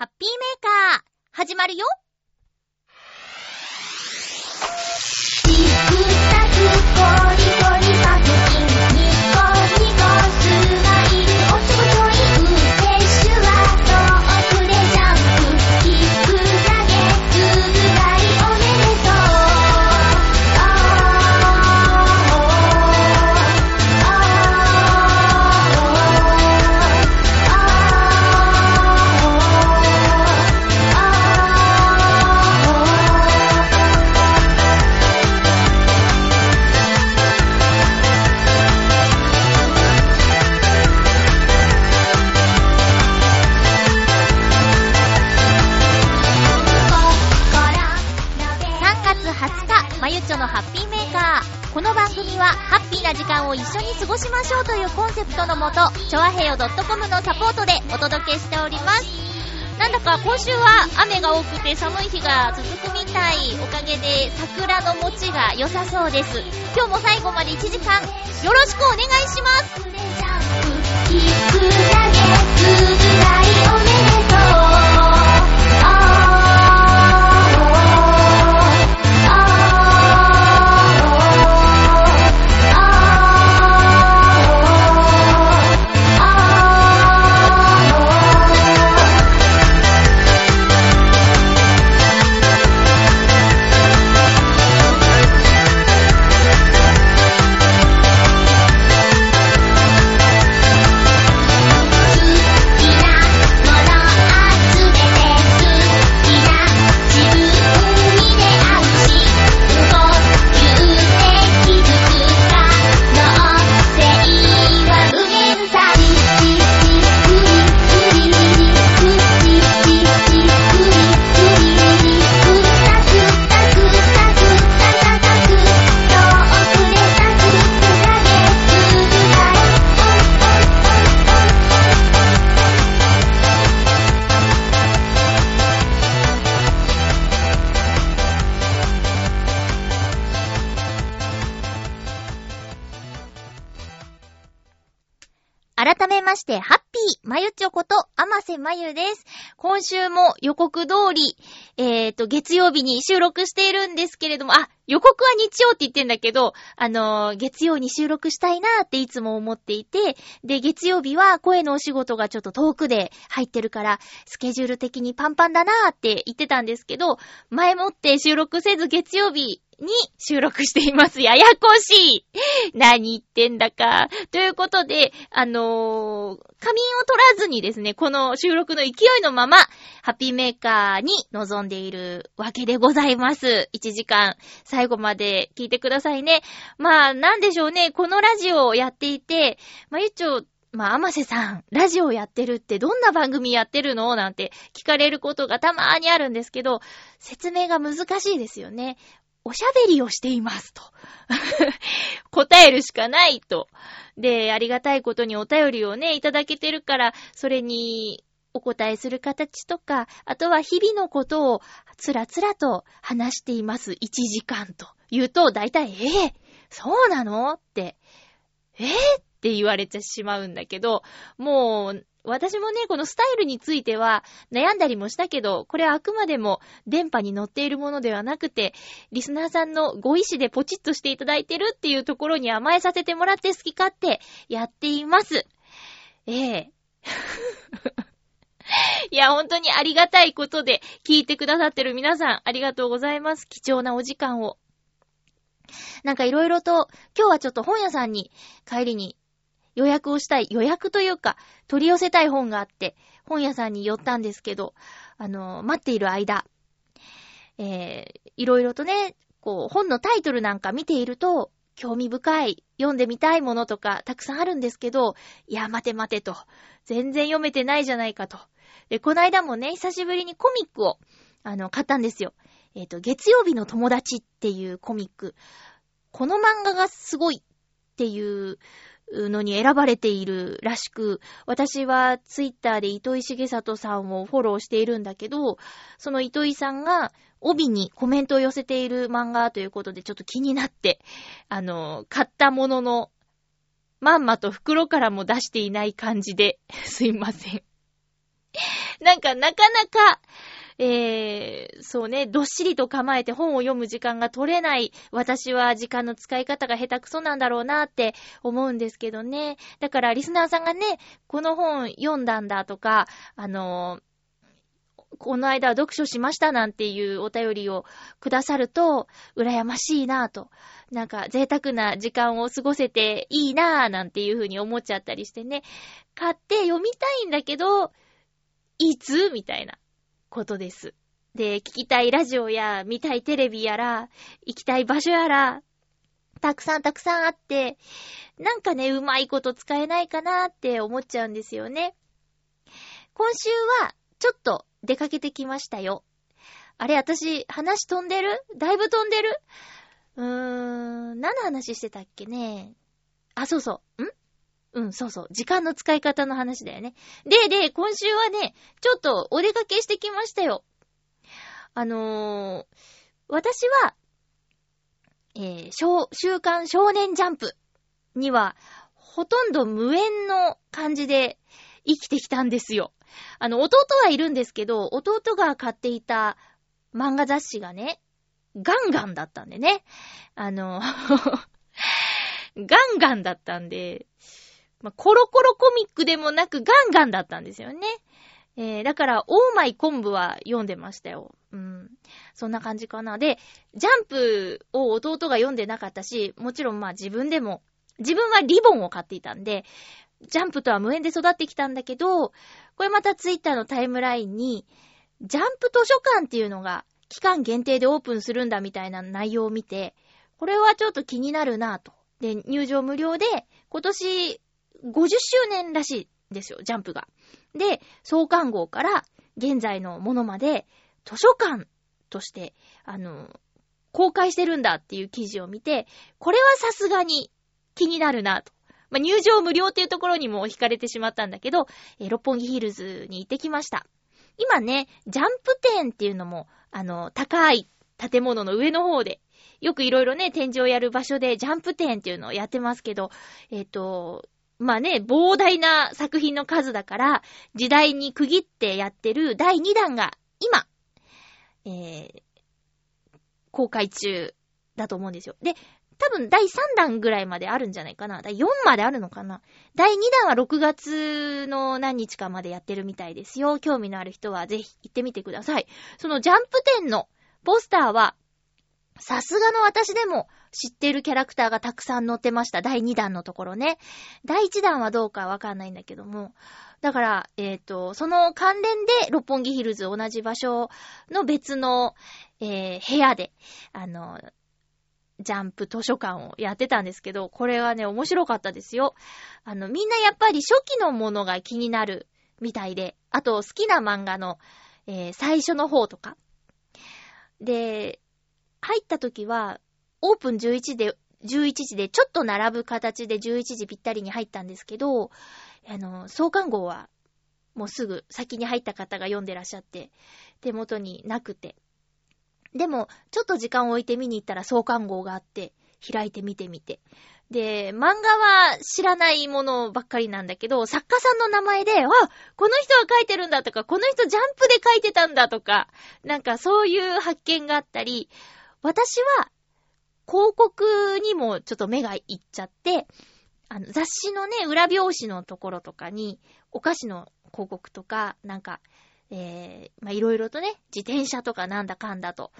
ハッピーメーカー、始まるよ。な時間を一緒に過ごしましょうというコンセプトのもと、ちょあへよ .com のサポートでお届けしております。なんだか今週は雨が多くて寒い日が続くみたい。おかげで桜の持ちが良さそうです。今日も最後まで1時間、よろしくお願いします。こと、あまゆです。今週も予告通り、えーと、月曜日に収録しているんですけれども、あ、予告は日曜って言ってんだけど、あのー月曜に収録したいなーっていつも思っていて、で、月曜日は声のお仕事がちょっと遠くで入ってるから、スケジュール的にパンパンだなーって言ってたんですけど、前もって収録せず月曜日に収録しています。ややこしい何言ってんだか。ということで、あのー仮眠を取らずにですね、この収録の勢いのまま、ハッピーメーカーに臨んでいるわけでございます。1時間、最後まで聞いてくださいね。まあ、なんでしょうね、このラジオをやっていて、まあ、ゆっちょ、まあ、甘瀬さん、ラジオやってるってどんな番組やってるの？なんて聞かれることがたまーにあるんですけど、説明が難しいですよね。おしゃべりをしていますと。答えるしかないと。で、ありがたいことにお便りをね、いただけてるから、それにお答えする形とか、あとは日々のことをつらつらと話しています。1時間と言うと、だいたい、えー、そうなのって、えー、って言われてしまうんだけど、もう、私もね、このスタイルについては悩んだりもしたけど、これはあくまでも電波に乗っているものではなくて、リスナーさんのご意志でポチッとしていただいてるっていうところに甘えさせてもらって好き勝手やっています。ええ いや、本当にありがたいことで聞いてくださってる皆さん、ありがとうございます。貴重なお時間を。なんかいろいろと、今日はちょっと本屋さんに帰りに予約をしたい、予約というか、取り寄せたい本があって、本屋さんに寄ったんですけど、あの、待っている間、えー、いろいろとね、こう、本のタイトルなんか見ていると、興味深い、読んでみたいものとかたくさんあるんですけど、いや、待て待てと。全然読めてないじゃないかと。で、この間もね、久しぶりにコミックを、あの、買ったんですよ。えっ、と、月曜日の友達っていうコミック。この漫画がすごいっていうのに選ばれているらしく、私はツイッターで糸井重里さんをフォローしているんだけど、その糸井さんが帯にコメントを寄せている漫画ということでちょっと気になって、あの、買ったものの、まんまと袋からも出していない感じで、すいません。なんかなかなか、えー、そうね、どっしりと構えて本を読む時間が取れない私は時間の使い方が下手くそなんだろうなって思うんですけどね。だからリスナーさんがね、この本読んだんだとか、あのこの間読書しましたなんていうお便りをくださると、羨ましいなぁと。なんか贅沢な時間を過ごせていいなぁなんていうふうに思っちゃったりしてね。買って読みたいんだけど、いつみたいなことです。で、聞きたいラジオや見たいテレビやら、行きたい場所やら、たくさんたくさんあって、なんかね、うまいこと使えないかなって思っちゃうんですよね。今週は、ちょっと出かけてきましたよ。あれ、私、話飛んでる？だいぶ飛んでる？うーん、何の話してたっけね？あ、そうそう。ん？うん、そうそう。時間の使い方の話だよね。で、で、今週はね、ちょっとお出かけしてきましたよ。あのー、私は、えー、週刊少年ジャンプには、ほとんど無縁の感じで生きてきたんですよ。あの、弟はいるんですけど、弟が買っていた漫画雑誌がね、ガンガンだったんでね。あの ガンガンだったんで、まあ、コロコロコミックでもなくガンガンだったんですよね。えー、だから、オーマイコンブは読んでましたよ。うん。そんな感じかな。で、ジャンプを弟が読んでなかったし、もちろんまあ自分でも、自分はリボンを買っていたんで、ジャンプとは無縁で育ってきたんだけど、これまたツイッターのタイムラインに、ジャンプ図書館っていうのが期間限定でオープンするんだみたいな内容を見て、これはちょっと気になるなぁと。で、入場無料で、今年50周年らしいんですよ、ジャンプが。で、創刊号から現在のものまで図書館として、あの、公開してるんだっていう記事を見て、これはさすがに気になるなと。まあ、入場無料っていうところにも惹かれてしまったんだけど、えー、六本木ヒルズに行ってきました。今ね、ジャンプ店っていうのも、あの、高い建物の上の方で、よくいろいろね、展示をやる場所でジャンプ店っていうのをやってますけど、えっ、ー、と、まあね、膨大な作品の数だから、時代に区切ってやってる第2弾が今、えー、公開中だと思うんですよ。で、多分第3弾ぐらいまであるんじゃないかな。第4まであるのかな。第2弾は6月の何日かまでやってるみたいですよ。興味のある人はぜひ行ってみてください。そのジャンプ店のポスターは、さすがの私でも知ってるキャラクターがたくさん載ってました。第2弾のところね。第1弾はどうかわかんないんだけども。だから、えっ、ー、と、その関連で六本木ヒルズ同じ場所の別の、えー、部屋で、あの、ジャンプ図書館をやってたんですけど、これはね、面白かったですよ。あの、みんなやっぱり初期のものが気になるみたいで、あと好きな漫画の、えー、最初の方とか。で、入った時は、オープン11で、11時でちょっと並ぶ形で11時ぴったりに入ったんですけど、あの、創刊号はもうすぐ先に入った方が読んでらっしゃって、手元になくて、でも、ちょっと時間を置いて見に行ったら創刊号があって、開いて見てみて。で、漫画は知らないものばっかりなんだけど、作家さんの名前で、あ、この人が書いてるんだとか、この人ジャンプで書いてたんだとか、なんかそういう発見があったり、私は広告にもちょっと目がいっちゃって、あの、雑誌のね、裏表紙のところとかに、お菓子の広告とか、なんか、えー、ま、いろいろとね、自転車とかなんだかんだと、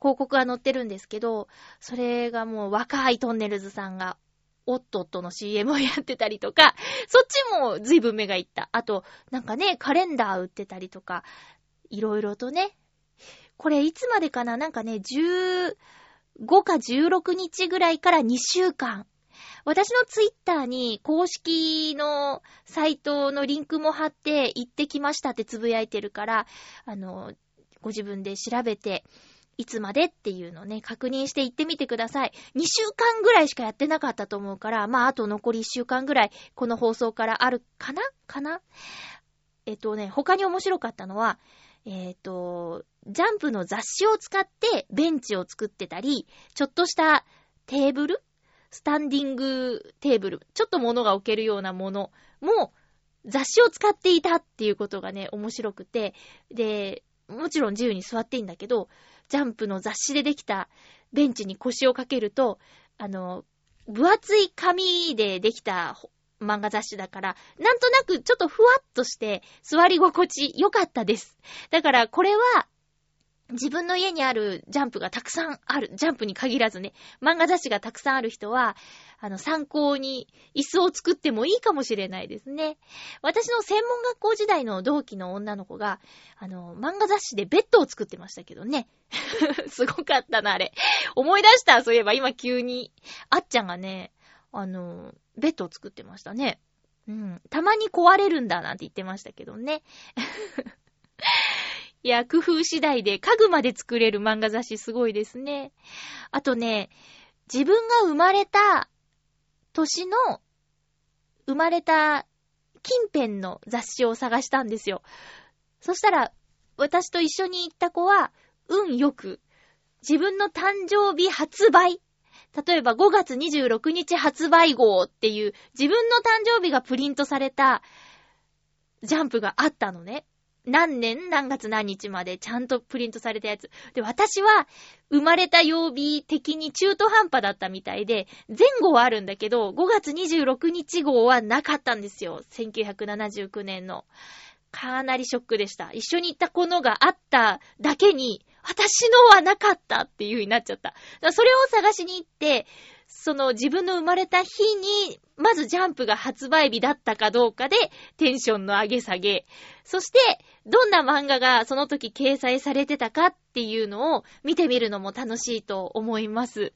広告が載ってるんですけど、それがもう若いトンネルズさんが、おっとっとの CM をやってたりとか、そっちも随分目がいった。あと、なんかね、カレンダー売ってたりとか、いろいろとね、これいつまでかな？なんかね、10 5か16日ぐらいから2週間。私のツイッターに公式のサイトのリンクも貼って行ってきましたってつぶやいてるから、あの、ご自分で調べて、いつまでっていうのね、確認して行ってみてください。2週間ぐらいしかやってなかったと思うから、まあ、あと残り1週間ぐらい、この放送からあるかな？かな？えっとね、他に面白かったのは、えっ、と、ジャンプの雑誌を使ってベンチを作ってたり、ちょっとしたテーブルスタンディングテーブル、ちょっと物が置けるようなものも、雑誌を使っていたっていうことがね、面白くて、で、もちろん自由に座っていいんだけど、ジャンプの雑誌でできたベンチに腰をかけると、あの、分厚い紙でできた漫画雑誌だから、なんとなくちょっとふわっとして座り心地良かったです。だからこれは、自分の家にあるジャンプがたくさんある、ジャンプに限らずね、漫画雑誌がたくさんある人は、あの、参考に椅子を作ってもいいかもしれないですね。私の専門学校時代の同期の女の子が、あの、漫画雑誌でベッドを作ってましたけどね。すごかったな、あれ。思い出した、そういえば今急に。あっちゃんがね、あの、ベッドを作ってましたね。うん。たまに壊れるんだなんて言ってましたけどね。いや、工夫次第で家具まで作れる漫画雑誌すごいですね。あとね、自分が生まれた年の生まれた近辺の雑誌を探したんですよ。そしたら、私と一緒に行った子は、運よく、自分の誕生日発売。例えば5月26日発売号っていう自分の誕生日がプリントされたジャンプがあったのね。何年何月何日までちゃんとプリントされたやつ。で、私は生まれた曜日的に中途半端だったみたいで、前後はあるんだけど、5月26日号はなかったんですよ。1979年の。かなりショックでした。一緒に行った子のがあっただけに、私のはなかったっていう風になっちゃった。それを探しに行って、その自分の生まれた日に、まずジャンプが発売日だったかどうかで、テンションの上げ下げ。そして、どんな漫画がその時掲載されてたかっていうのを見てみるのも楽しいと思います。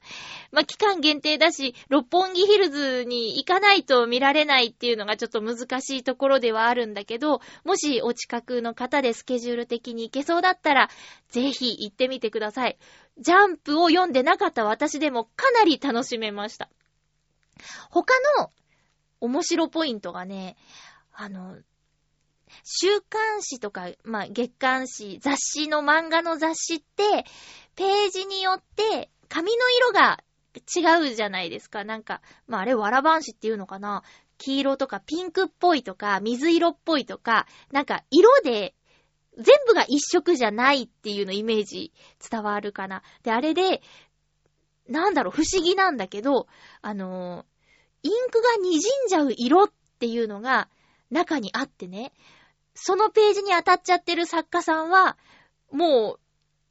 まあ、期間限定だし、六本木ヒルズに行かないと見られないっていうのがちょっと難しいところではあるんだけど、もしお近くの方でスケジュール的に行けそうだったら、ぜひ行ってみてください。ジャンプを読んでなかった私でもかなり楽しめました。他の面白ポイントがね、あの、週刊誌とか、まあ、月刊誌、雑誌の漫画の雑誌って、ページによって紙の色が違うじゃないですか。なんか、まあ、あれ、わらばんしっていうのかな黄色とかピンクっぽいとか、水色っぽいとか、なんか色で、全部が一色じゃないっていうのイメージ伝わるかな。で、あれで、なんだろう、不思議なんだけど、あのインクが滲んじゃう色っていうのが中にあってね、そのページに当たっちゃってる作家さんは、も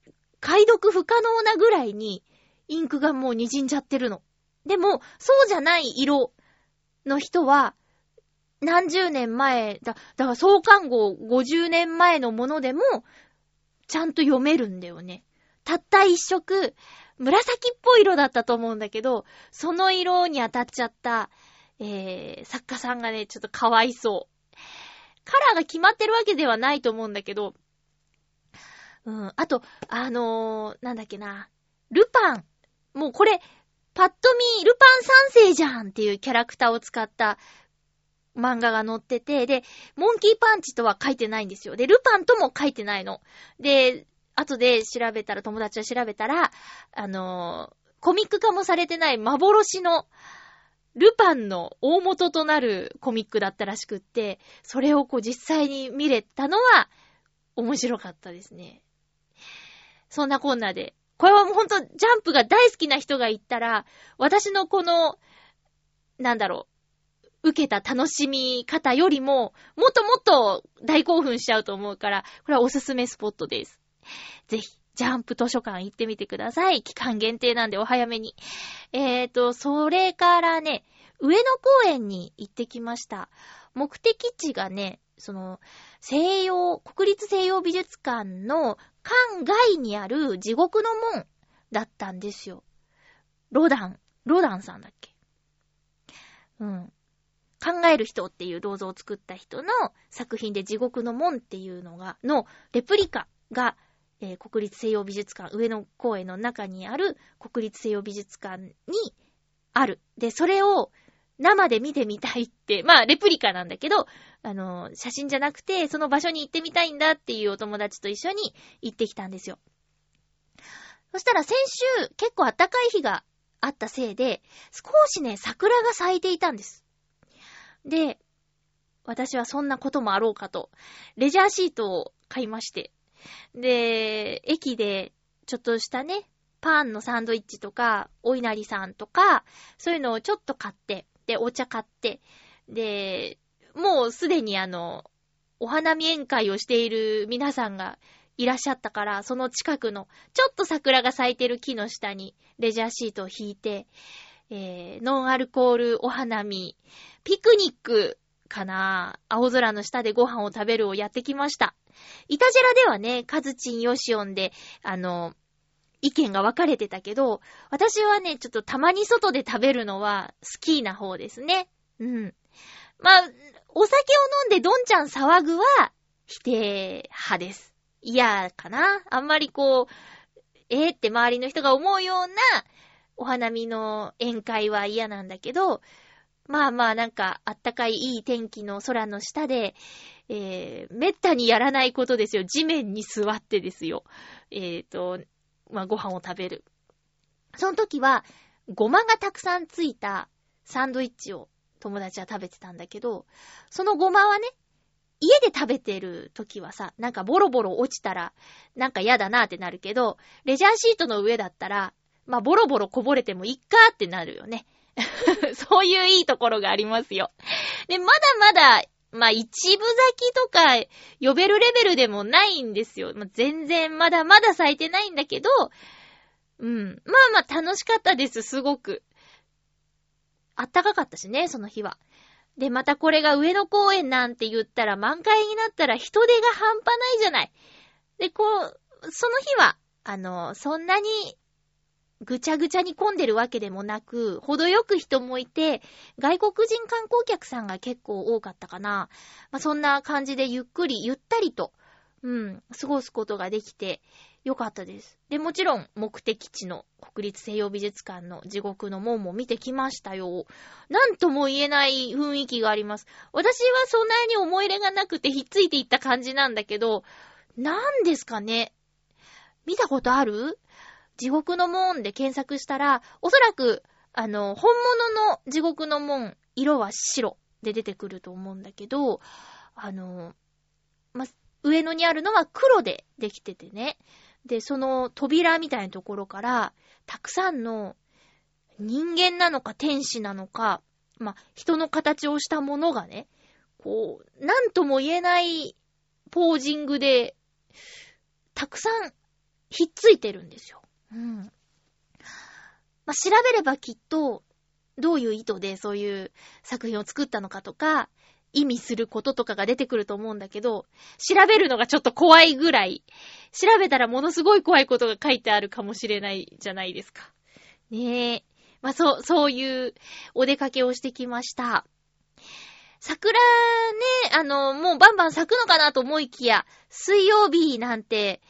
う、解読不可能なぐらいに、インクがもう滲んじゃってるの。でも、そうじゃない色の人は、何十年前、だ、だから創刊号50年前のものでも、ちゃんと読めるんだよね。たった一色、紫っぽい色だったと思うんだけど、その色に当たっちゃった、えー、作家さんがね、ちょっとかわいそう。カラーが決まってるわけではないと思うんだけど、うん、あと、あのー、なんだっけな、ルパン。もうこれ、パッと見、ルパン三世じゃんっていうキャラクターを使った漫画が載ってて、で、モンキーパンチとは書いてないんですよ。で、ルパンとも書いてないの。で、後で調べたら、友達が調べたら、あのーコミック化もされてない幻の、ルパンの大元となるコミックだったらしくって、それをこう実際に見れたのは、面白かったですね。そんなこんなで。これはもうほんと、ジャンプが大好きな人が言ったら、私のこの、なんだろう、受けた楽しみ方よりも、もっともっと大興奮しちゃうと思うから、これはおすすめスポットです。ぜひ、ジャンプ図書館行ってみてください。期間限定なんでお早めに。えーと、それからね、上野公園に行ってきました。目的地がね、その、西洋、国立西洋美術館の館外にある地獄の門だったんですよ。ロダン、ロダンさんだっけ？うん。考える人っていう銅像を作った人の作品で地獄の門っていうのが、のレプリカが、えー国立西洋美術館、上野公園の中にある国立西洋美術館にある。で、それを生で見てみたいって、まあ、レプリカなんだけど、あの、写真じゃなくて、その場所に行ってみたいんだっていうお友達と一緒に行ってきたんですよ。そしたら先週、結構暖かい日があったせいで、少しね、桜が咲いていたんです。で、私はそんなこともあろうかと、レジャーシートを買いまして。で、駅で、ちょっとしたね、パンのサンドイッチとか、お稲荷さんとか、そういうのをちょっと買って、で、お茶買って、で、もうすでにあの、お花見宴会をしている皆さんがいらっしゃったから、その近くの、ちょっと桜が咲いてる木の下にレジャーシートを引いて、えー、ノンアルコールお花見、ピクニックかな青空の下でご飯を食べるをやってきました。イタジェラではね、カズチンヨシオンで、あの、意見が分かれてたけど、私はね、ちょっとたまに外で食べるのは好きな方ですね。うん。まあ、お酒を飲んでどんちゃん騒ぐは否定派です。嫌かなあんまりこう、えー、って周りの人が思うようなお花見の宴会は嫌なんだけど、まあまあなんかあったかいいい天気の空の下で、えー、めったにやらないことですよ。地面に座ってですよ。えっ、と、まあご飯を食べる。その時は、ごまがたくさんついたサンドイッチを友達は食べてたんだけど、そのごまはね、家で食べてる時はさ、なんかボロボロ落ちたら、なんか嫌だなってなるけど、レジャーシートの上だったら、まあボロボロこぼれてもいっかってなるよね。そういういいところがありますよ。で、まだまだ、まあ一部咲きとか呼べるレベルでもないんですよ。まあ、全然まだまだ咲いてないんだけど、うん。まあまあ楽しかったです、すごく。あったかかったしね、その日は。で、またこれが上野公園なんて言ったら満開になったら人手が半端ないじゃない。で、こう、その日は、あの、そんなにぐちゃぐちゃに混んでるわけでもなく、程よく人もいて、外国人観光客さんが結構多かったかな。まあ、そんな感じでゆっくり、ゆったりと、うん、過ごすことができてよかったです。で、もちろん目的地の国立西洋美術館の地獄の門も見てきましたよ。なんとも言えない雰囲気があります。私はそんなに思い入れがなくてひっついていった感じなんだけど、なんですかね見たことある？地獄の門で検索したら、おそらく、あの、本物の地獄の門、色は白で出てくると思うんだけど、あの、ま、上野にあるのは黒でできててね。で、その扉みたいなところから、たくさんの人間なのか天使なのか、ま、人の形をしたものがね、こう、なんとも言えないポージングで、たくさんひっついてるんですよ。うん。まあ、調べればきっと、どういう意図でそういう作品を作ったのかとか、意味することとかが出てくると思うんだけど、調べるのがちょっと怖いぐらい、調べたらものすごい怖いことが書いてあるかもしれないじゃないですか。ねえ。まあ、そう、そういうお出かけをしてきました。桜ね、あの、もうバンバン咲くのかなと思いきや、水曜日なんて、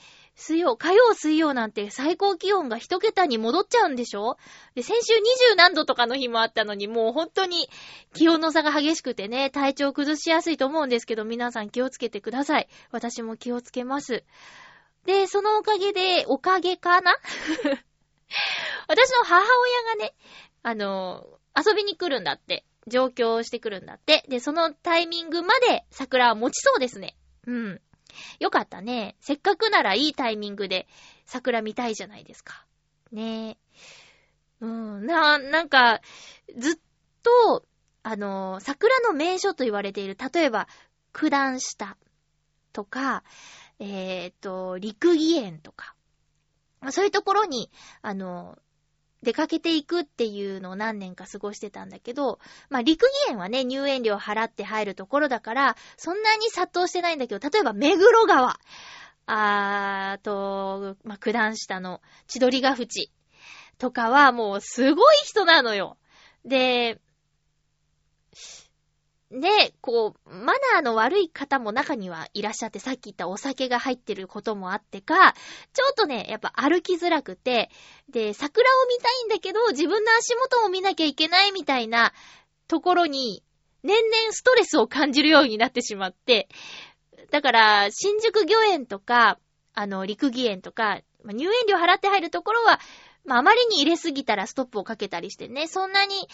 水曜、火曜、水曜なんて最高気温が一桁に戻っちゃうんでしょ？で、先週二十何度とかの日もあったのに、もう本当に気温の差が激しくてね、体調崩しやすいと思うんですけど、皆さん気をつけてください。私も気をつけます。で、そのおかげで、おかげかな？私の母親がね、あの、遊びに来るんだって。上京してくるんだって。で、そのタイミングまで桜は持ちそうですね。うん。よかったね。せっかくならいいタイミングで桜見たいじゃないですか。ねえ。うん、な、なんか、ずっと、あの、桜の名所と言われている、例えば、九段下とか、えっ、と、陸義園とか、そういうところに、あの、出かけていくっていうのを何年か過ごしてたんだけど、まあ、陸義園はね、入園料払って入るところだから、そんなに殺到してないんだけど、例えば目黒川、あーと、まあ、九段下の千鳥ヶ淵とかはもうすごい人なのよ。で、で、こう、マナーの悪い方も中にはいらっしゃって、さっき言ったお酒が入ってることもあってか、ちょっとね、やっぱ歩きづらくて、で、桜を見たいんだけど、自分の足元を見なきゃいけないみたいなところに、年々ストレスを感じるようになってしまって、だから、新宿御苑とか、あの、陸義園とか、入園料払って入るところは、まあ、あまりに入れすぎたらストップをかけたりしてね、そんなに、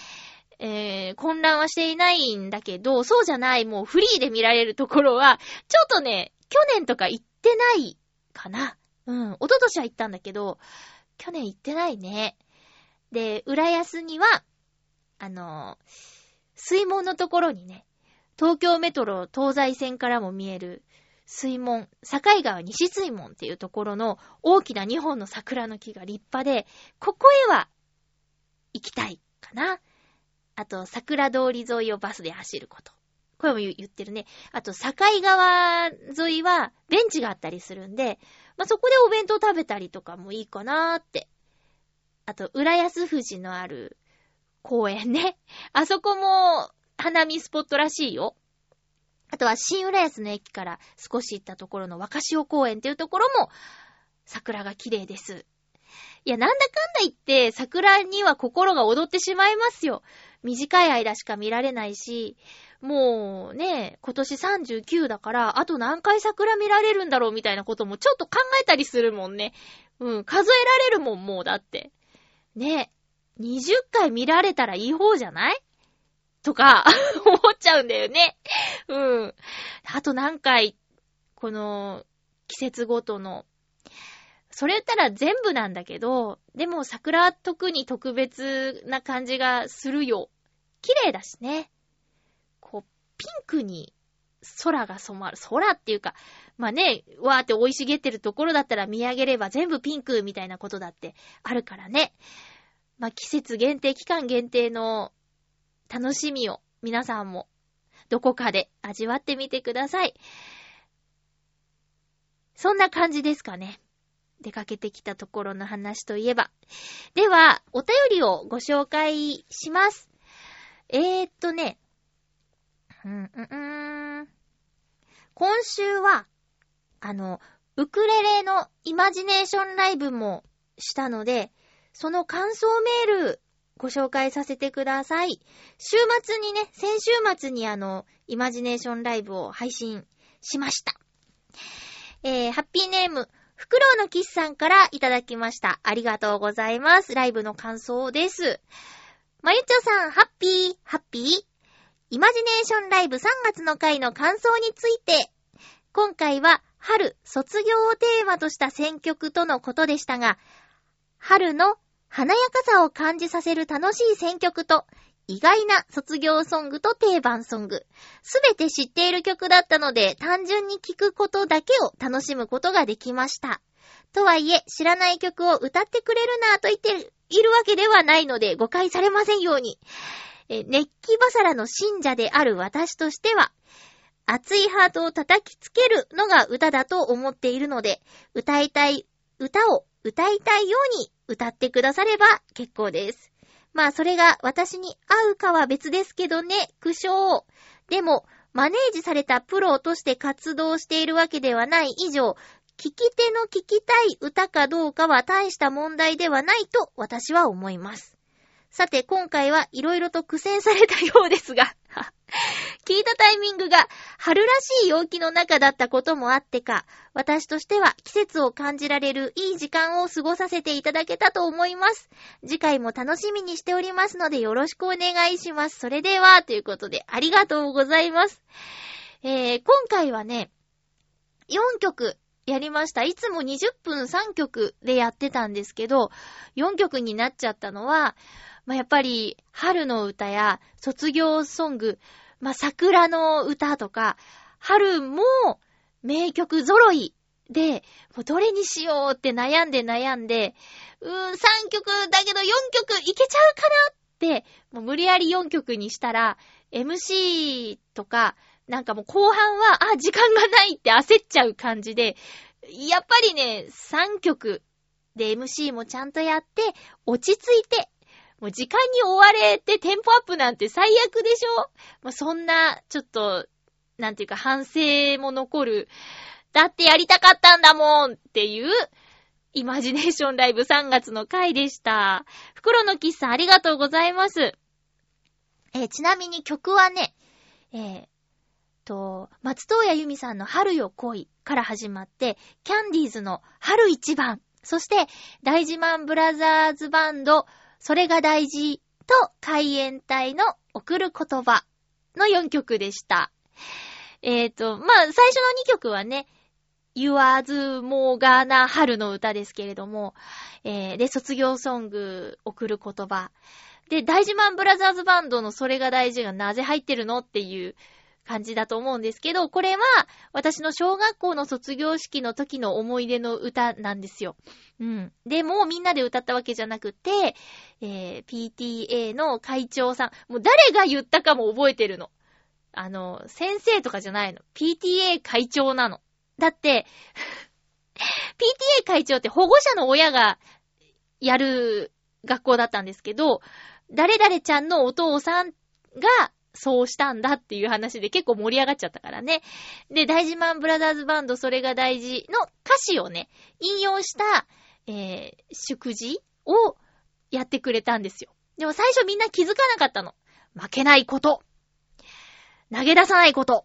えー、混乱はしていないんだけど、そうじゃない、もうフリーで見られるところは、ちょっとね、去年とか行ってないかな。うん、一昨年は行ったんだけど、去年行ってないね。で、浦安には、あの水門のところにね、東京メトロ東西線からも見える水門、境川西水門っていうところの大きな2本の桜の木が立派で、ここへは行きたいかな。あと、桜通り沿いをバスで走ること。これも言ってるね。あと、境川沿いはベンチがあったりするんで、まあ、そこでお弁当食べたりとかもいいかなーって。あと、浦安富士のある公園ね。あそこも花見スポットらしいよ。あとは新浦安の駅から少し行ったところの若潮公園っていうところも桜が綺麗です。いや、なんだかんだ言って桜には心が踊ってしまいますよ。短い間しか見られないし、もうね、今年39だから、あと何回桜見られるんだろうみたいなこともちょっと考えたりするもんね。うん、数えられるもん、もうだって。ね、20回見られたらいい方じゃない？とか、思っちゃうんだよね。うん。あと何回、この、季節ごとの、それ言ったら全部なんだけど、でも桜特に特別な感じがするよ。綺麗だしね。こう、ピンクに空が染まる。空っていうか、まあね、わーって生い茂ってるところだったら見上げれば全部ピンクみたいなことだってあるからね。まあ季節限定、期間限定の楽しみを皆さんもどこかで味わってみてください。そんな感じですかね。出かけてきたところの話といえば。では、お便りをご紹介します。えー、っとね、うん、うん、今週は、あの、ウクレレのイマジネーションライブもしたので、その感想メールご紹介させてください。週末にね、先週末にあの、イマジネーションライブを配信しました。えー、ハッピーネーム、フクロウのキスさんからいただきました。ありがとうございます。ライブの感想です。まゆちょさん、ハッピー、ハッピー？イマジネーションライブ3月の回の感想について、今回は春、卒業をテーマとした選曲とのことでしたが、春の華やかさを感じさせる楽しい選曲と、意外な卒業ソングと定番ソング。すべて知っている曲だったので、単純に聴くことだけを楽しむことができました。とはいえ、知らない曲を歌ってくれるなぁと言っているわけではないので、誤解されませんように。え熱気バサラの信者である私としては、熱いハートを叩きつけるのが歌だと思っているので、歌いたい歌を歌いたいように歌ってくだされば結構です。まあそれが私に合うかは別ですけどね、苦笑。でも、マネージされたプロとして活動しているわけではない以上、聞き手の聞きたい歌かどうかは大した問題ではないと私は思います。さて、今回はいろいろと苦戦されたようですが 聞いたタイミングが春らしい陽気の中だったこともあってか、私としては季節を感じられるいい時間を過ごさせていただけたと思います。次回も楽しみにしておりますのでよろしくお願いします。それでは、ということでありがとうございます。えー、今回はね、4曲やりました。いつも20分3曲でやってたんですけど、4曲になっちゃったのは、まあ、やっぱり、春の歌や卒業ソング、まあ、桜の歌とか、春も名曲揃いで、もうどれにしようって悩んで悩んで、うーん、3曲だけど4曲いけちゃうかなって、もう無理やり4曲にしたら、MC とか、なんかもう後半は、あ、時間がないって焦っちゃう感じで、やっぱりね、3曲で MC もちゃんとやって、落ち着いて、もう時間に追われてテンポアップなんて最悪でしょ？まあ、そんな、ちょっと、なんていうか反省も残る。だってやりたかったんだもんっていう、イマジネーションライブ3月の回でした。袋の喫茶ありがとうございます。えー、ちなみに曲はね、えー、っと、松任谷由実さんの春よ恋から始まって、キャンディーズの春一番、そして、大自慢ブラザーズバンド、それが大事と海援隊の送る言葉の4曲でした。えっ、と、まあ、最初の2曲はね、言わずもがな春の歌ですけれども、えー、で、卒業ソング、送る言葉。で、大事マンブラザーズバンドのそれが大事がなぜ入ってるのっていう感じだと思うんですけど、これは私の小学校の卒業式の時の思い出の歌なんですよ。うん。で、もうみんなで歌ったわけじゃなくて、えー、PTA の会長さん、もう誰が言ったかも覚えてるの。あの、先生とかじゃないの。PTA 会長なの。だって、PTA 会長って保護者の親がやる学校だったんですけど、誰々ちゃんのお父さんがそうしたんだっていう話で結構盛り上がっちゃったからね。で、大事マンブラザーズバンドそれが大事の歌詞をね、引用した、えー、祝辞をやってくれたんですよ。でも最初みんな気づかなかったの。負けないこと。投げ出さないこと。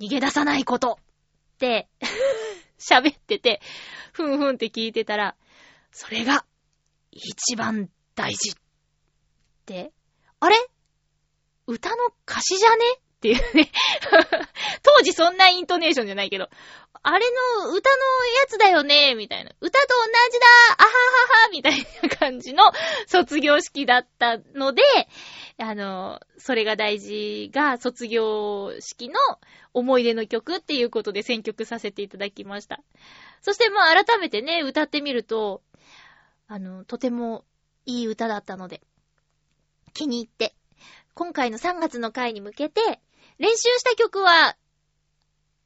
逃げ出さないこと。って、喋ってて、ふんふんって聞いてたら、それが、一番大事。って、あれ？歌の歌詞じゃね？っていうね。当時そんなイントネーションじゃないけど、あれの歌のやつだよね？みたいな。歌と同じだあはははみたいな感じの卒業式だったので、あの、それが大事が卒業式の思い出の曲っていうことで選曲させていただきました。そしてまあ改めてね、歌ってみると、あの、とてもいい歌だったので、気に入って、今回の3月の回に向けて、練習した曲は、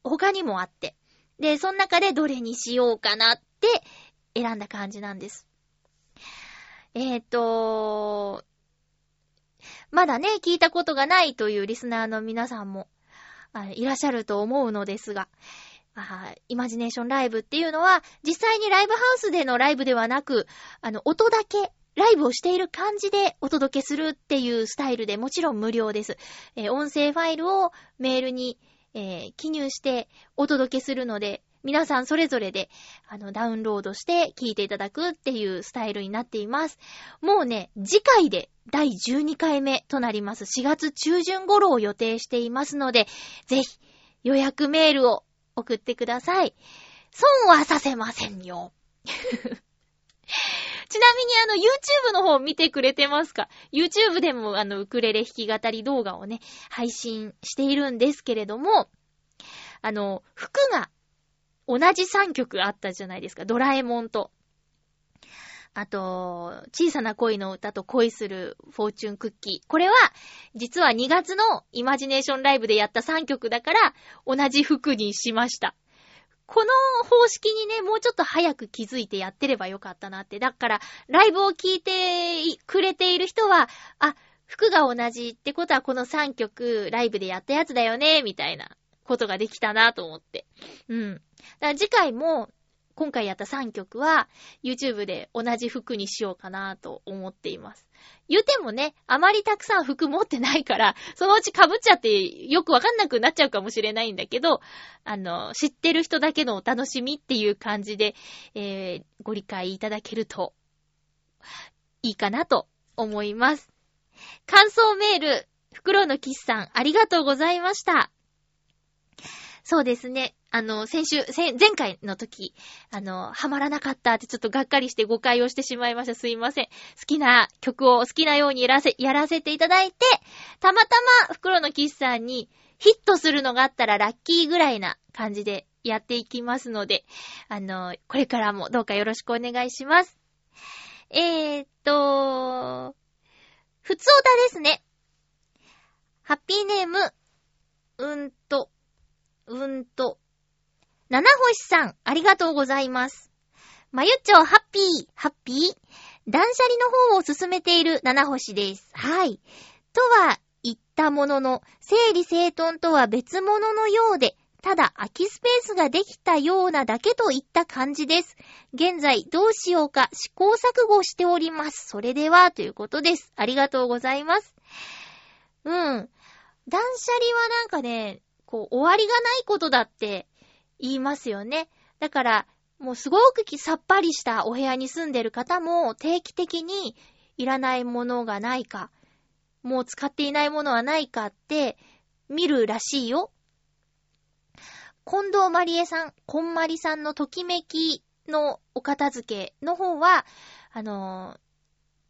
他にもあって、で、その中でどれにしようかなって選んだ感じなんです。えっ、ー、と、まだね、聞いたことがないというリスナーの皆さんもいらっしゃると思うのですが、あイマジネーションライブっていうのは、実際にライブハウスでのライブではなく、あの、音だけ、ライブをしている感じでお届けするっていうスタイルでもちろん無料です。えー音声ファイルをメールに、えー記入してお届けするので、皆さんそれぞれで、あの、ダウンロードして聞いていただくっていうスタイルになっています。もうね、次回で第12回目となります4月中旬頃を予定していますので、ぜひ予約メールを送ってください。損はさせませんよ。ちなみにあの YouTube の方見てくれてますか ?YouTube でもあのウクレレ弾き語り動画をね、配信しているんですけれども、あの、服が同じ3曲あったじゃないですか。ドラえもんと。あと、小さな恋の歌と恋するフォーチュンクッキー。これは、実は2月のイマジネーションライブでやった3曲だから、同じ服にしました。この方式にね、もうちょっと早く気づいてやってればよかったなって。だから、ライブを聞いてくれている人は、あ、服が同じってことはこの3曲ライブでやったやつだよね、みたいなことができたなと思って。うん。だから次回も、今回やった3曲は、YouTube で同じ服にしようかなと思っています。言うてもね、あまりたくさん服持ってないから、そのうち被っちゃってよくわかんなくなっちゃうかもしれないんだけど、あの、知ってる人だけのお楽しみっていう感じで、えー、ご理解いただけると、いいかなと思います。感想メール、袋のキスさん、ありがとうございました。そうですね。あの、先週、前回の時、あの、ハマらなかったってちょっとがっかりして誤解をしてしまいました。すいません。好きな曲を好きなようにやらせ、やらせていただいて、たまたま袋のキスさんにヒットするのがあったらラッキーぐらいな感じでやっていきますので、あの、これからもどうかよろしくお願いします。えーっと、ふつおたですね。ハッピーネーム、うんと、うんと、七星さん、ありがとうございます。まゆっちょ、ハッピー、ハッピー？断捨離の方を進めている七星です。はい。とは言ったものの、整理整頓とは別物のようで、ただ空きスペースができたようなだけといった感じです。現在どうしようか試行錯誤しております。それでは、ということです。ありがとうございます。うん。断捨離はなんかね、こう、終わりがないことだって言いますよね。だから、もうすごくさっぱりしたお部屋に住んでる方も定期的にいらないものがないか、もう使っていないものはないかって見るらしいよ。近藤まりえさん、こんまりさんのときめきのお片付けの方は、あのー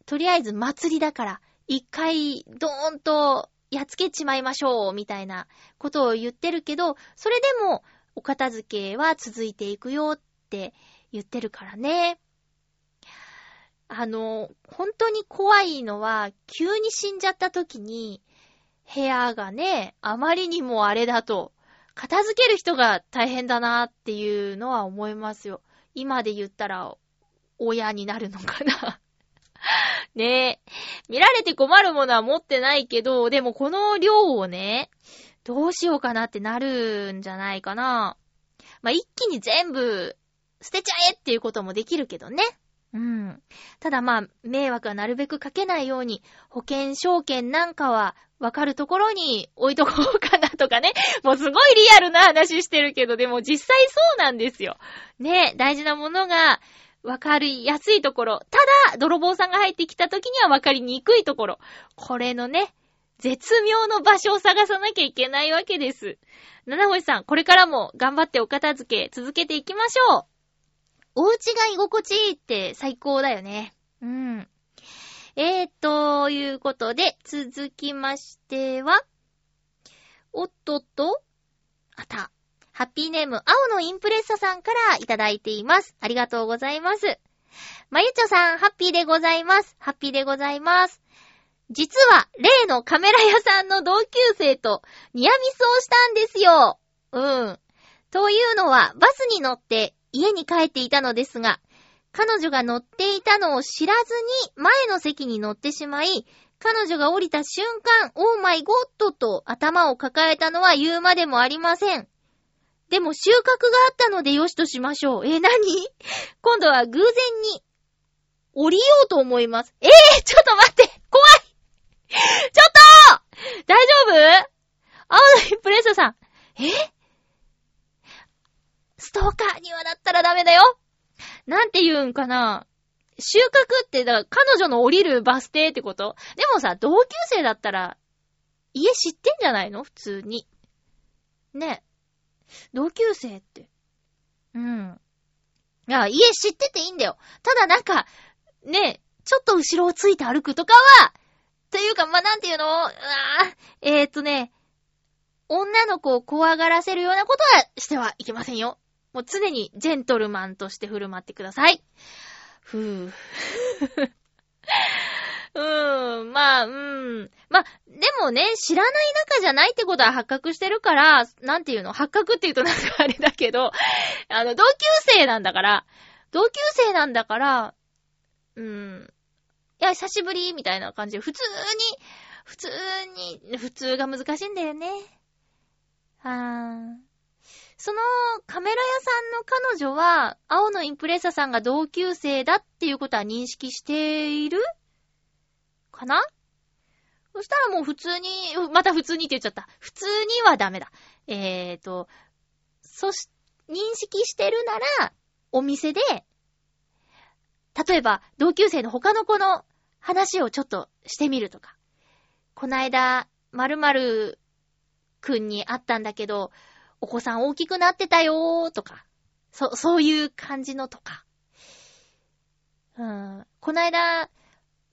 とりあえず祭りだから、一回ドーンとやっつけちまいましょう、みたいなことを言ってるけど、それでもお片付けは続いていくよって言ってるからね。あの、本当に怖いのは、急に死んじゃった時に、部屋がね、あまりにもあれだと、片付ける人が大変だなっていうのは思いますよ。今で言ったら、親になるのかな。ねえ。見られて困るものは持ってないけど、でもこの量をね、どうしようかなってなるんじゃないかな。まあ、一気に全部捨てちゃえっていうこともできるけどね。うん。ただまあ、迷惑はなるべくかけないように、保険証券なんかはわかるところに置いとこうかなとかね。もうすごいリアルな話してるけど、でも実際そうなんですよ。ね、大事なものがわかりやすいところ。ただ、泥棒さんが入ってきた時にはわかりにくいところ。これのね、絶妙の場所を探さなきゃいけないわけです。七星さん、これからも頑張ってお片付け続けていきましょう。お家が居心地いいって最高だよね。うん。えー、ということで、続きましては、おっとっと、あた。ハッピーネーム、青のインプレッサさんからいただいています。ありがとうございます。まゆちょさん、ハッピーでございます。ハッピーでございます。実は、例のカメラ屋さんの同級生とニアミスをしたんですよ。うん。というのは、バスに乗って家に帰っていたのですが、彼女が乗っていたのを知らずに前の席に乗ってしまい、彼女が降りた瞬間、オーマイゴッドと頭を抱えたのは言うまでもありません。でも収穫があったのでよしとしましょう。え、何？今度は偶然に降りようと思います。えー、ちょっと待って怖いちょっと大丈夫？青のインプレッサさん。え？ストーカーにはなったらダメだよなんて言うんかな？収穫って、だから彼女の降りるバス停ってこと？でもさ、同級生だったら、家知ってんじゃないの？普通に。ね。同級生って。うん。いや、家知ってていいんだよ。ただなんか、ね、ちょっと後ろをついて歩くとかは、というか、まあ、なんていうの？うわーえー、っとね、女の子を怖がらせるようなことはしてはいけませんよ。もう常にジェントルマンとして振る舞ってください。ふぅ。うーん、まあ、うーん。まあ、でもね、知らない仲じゃないってことは発覚してるから、なんていうの？発覚って言うとなんかあれだけど、あの、同級生なんだから、同級生なんだから、うーん。いや、久しぶりみたいな感じで、普通に、普通に、普通が難しいんだよね。はー。そのカメラ屋さんの彼女は、青のインプレッサさんが同級生だっていうことは認識している？かな？そしたらもう普通に、また普通にって言っちゃった。普通にはダメだ。えーと、そし、認識してるなら、お店で、例えば、同級生の他の子の話をちょっとしてみるとか。こないだ、〇〇くんに会ったんだけど、お子さん大きくなってたよーとか。そ、そういう感じのとか。うん。こないだ、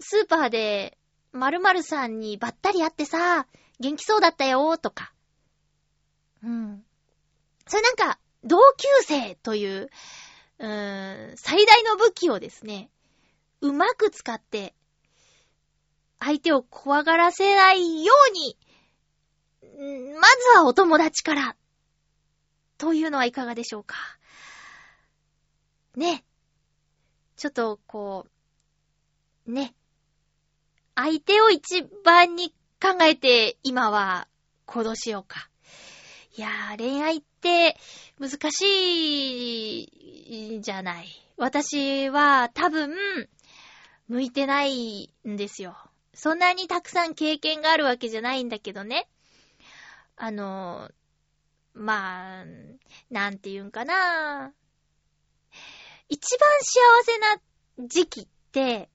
スーパーで、〇〇さんにばったり会ってさ、元気そうだったよとか。うん。それなんか、同級生という、うーん、最大の武器をですね、うまく使って、相手を怖がらせないように、まずはお友達から、というのはいかがでしょうか。ね。ちょっと、こう、ね。相手を一番に考えて、今は行動しようか。いやー、恋愛って難しいじゃない。私は多分、向いてないんですよ。そんなにたくさん経験があるわけじゃないんだけどね。あの、まあ、なんて言うんかな。一番幸せな時期って、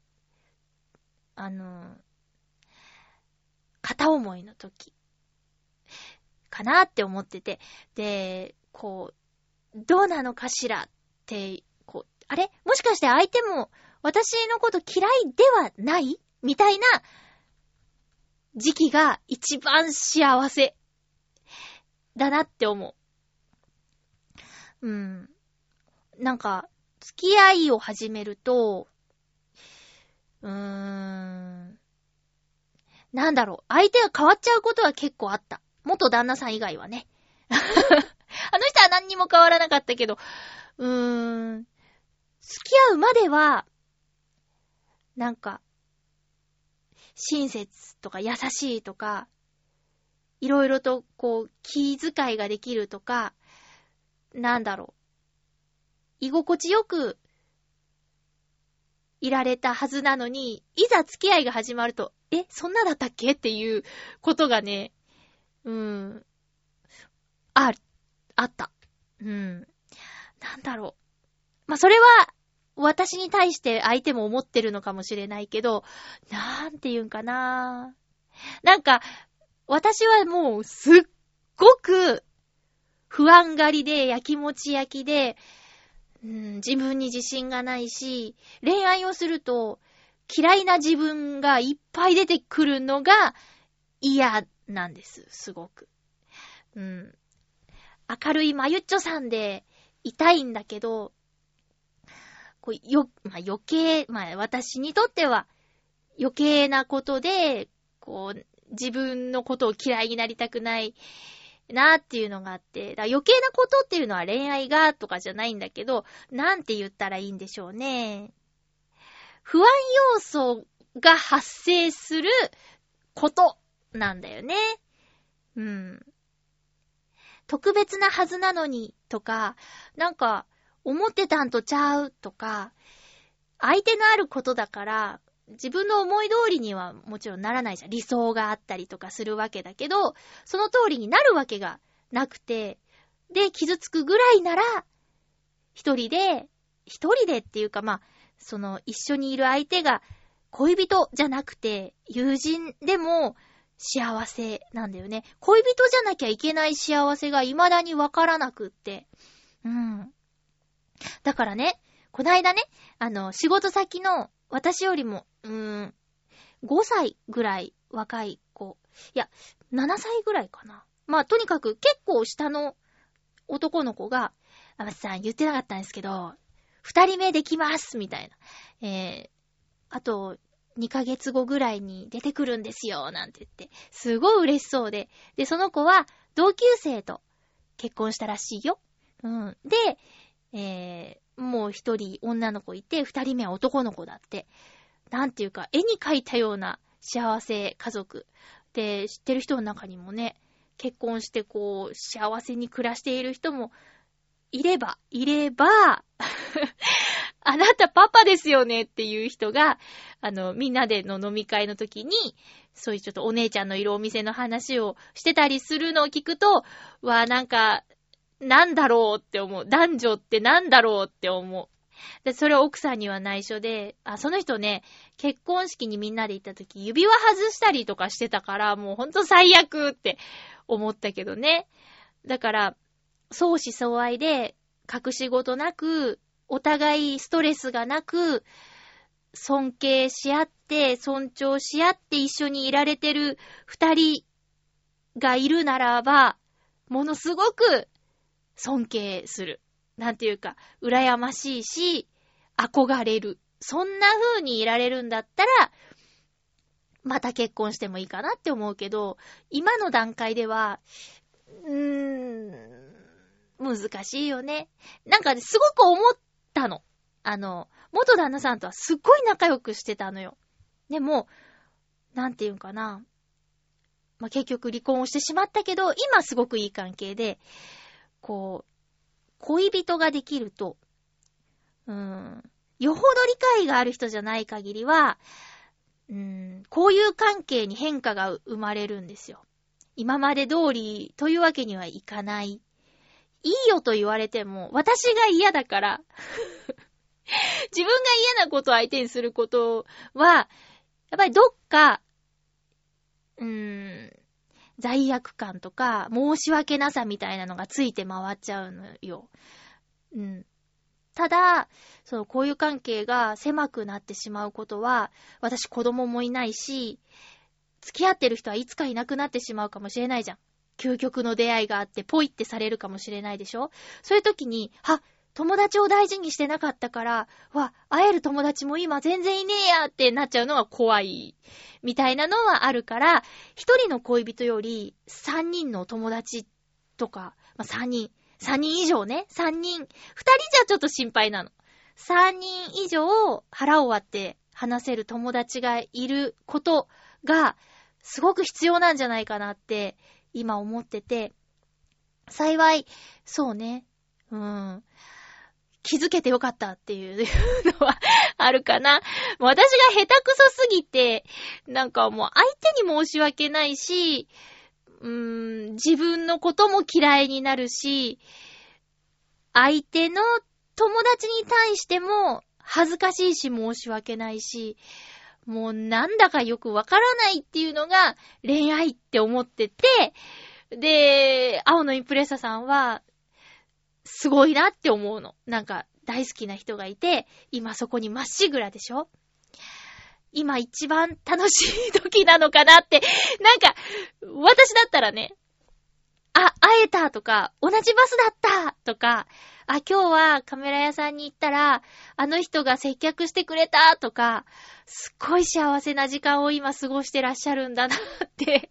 あの、片思いの時、かなって思ってて、で、こう、どうなのかしらって、こう、あれ？もしかして相手も私のこと嫌いではない？みたいな時期が一番幸せだなって思う。うん。なんか、付き合いを始めると、うーん。なんだろう。相手が変わっちゃうことは結構あった。元旦那さん以外はね。あの人は何にも変わらなかったけど、うーん。付き合うまでは、なんか、親切とか優しいとか、いろいろとこう、気遣いができるとか、なんだろう。居心地よくいられたはずなのに、いざ付き合いが始まると、え、そんなだったっけ？っていうことがね、うん、あ、あった。うん。なんだろう。まあ、それは、私に対して相手も思ってるのかもしれないけど、なんて言うんかな。なんか、私はもうすっごく不安がりで、焼きもち焼きで、うん、自分に自信がないし、恋愛をすると嫌いな自分がいっぱい出てくるのが嫌なんです、すごく。うん。明るいまゆっちょさんでいたいんだけど、こうよ、まあ、余計、まあ、私にとっては余計なことで、こう、自分のことを嫌いになりたくないなーっていうのがあって、だ余計なことっていうのは恋愛がとかじゃないんだけど、なんて言ったらいいんでしょうね。不安要素が発生することなんだよね。うん。特別なはずなのにとか、なんか、思ってたんとちゃうとか、相手のあることだから、自分の思い通りにはもちろんならないじゃん。理想があったりとかするわけだけど、その通りになるわけがなくて、で、傷つくぐらいなら、一人で、一人でっていうかまあ、その一緒にいる相手が恋人じゃなくて、友人でも幸せなんだよね。恋人じゃなきゃいけない幸せが未だにわからなくって。うん。だからね、こないだね、あの、仕事先の私よりも、うーん、5歳ぐらい若い子。いや、7歳ぐらいかな。まあ、とにかく結構下の男の子が、あまさん言ってなかったんですけど、二人目できますみたいな。えー、あと、2ヶ月後ぐらいに出てくるんですよ、なんて言って、すごい嬉しそうで。で、その子は同級生と結婚したらしいよ。うん。で、えー、もう一人女の子いて、二人目は男の子だって。なんていうか、絵に描いたような幸せ家族。で、知ってる人の中にもね、結婚してこう、幸せに暮らしている人もいれば、いれば、あなたパパですよねっていう人が、あの、みんなでの飲み会の時に、そういうちょっとお姉ちゃんのいるお店の話をしてたりするのを聞くと、わ、なんか、なんだろうって思う。男女ってなんだろうって思う。で、それを奥さんには内緒で、あ、その人ね、結婚式にみんなで行った時、指輪外したりとかしてたから、もうほんと最悪って思ったけどね。だから、相思相愛で、隠し事なく、お互いストレスがなく、尊敬し合って、尊重し合って一緒にいられてる二人がいるならば、ものすごく尊敬する。なんていうか、羨ましいし、憧れる。そんな風にいられるんだったら、また結婚してもいいかなって思うけど、今の段階では、うーん、難しいよね。なんか、すごく思ったの。あの、元旦那さんとはすっごい仲良くしてたのよ。でも、なんていうんかな。まあ、結局離婚をしてしまったけど、今すごくいい関係で、こう、恋人ができると、うーん、よほど理解がある人じゃない限りは、うーん、こういう関係に変化が生まれるんですよ。今まで通りというわけにはいかない。いいよと言われても、私が嫌だから、自分が嫌なことを相手にすることは、やっぱりどっか、うーん、罪悪感とか、申し訳なさみたいなのがついて回っちゃうのよ。うん。ただ、その交友関係が狭くなってしまうことは、私子供もいないし、付き合ってる人はいつかいなくなってしまうかもしれないじゃん。究極の出会いがあって、ポイってされるかもしれないでしょそういう時に、は、友達を大事にしてなかったから、わ、会える友達も今全然いねえやってなっちゃうのが怖い。みたいなのはあるから、一人の恋人より三人の友達とか、まあ、三人、三人以上ね、三人、二人じゃちょっと心配なの。三人以上腹を割って話せる友達がいることが、すごく必要なんじゃないかなって、今思ってて、幸い、そうね、うん。気づけてよかったっていうのはあるかな。私が下手くそすぎて、なんかもう相手に申し訳ないし、うーん、自分のことも嫌いになるし、相手の友達に対しても恥ずかしいし申し訳ないし、もうなんだかよくわからないっていうのが恋愛って思ってて、で、青のインプレッサさんは、すごいなって思うの。なんか、大好きな人がいて、今そこにまっしぐらでしょ？今一番楽しい時なのかなって、なんか、私だったらね、あ、会えたとか、同じバスだったとか、あ、今日はカメラ屋さんに行ったら、あの人が接客してくれたとか、すっごい幸せな時間を今過ごしてらっしゃるんだなって。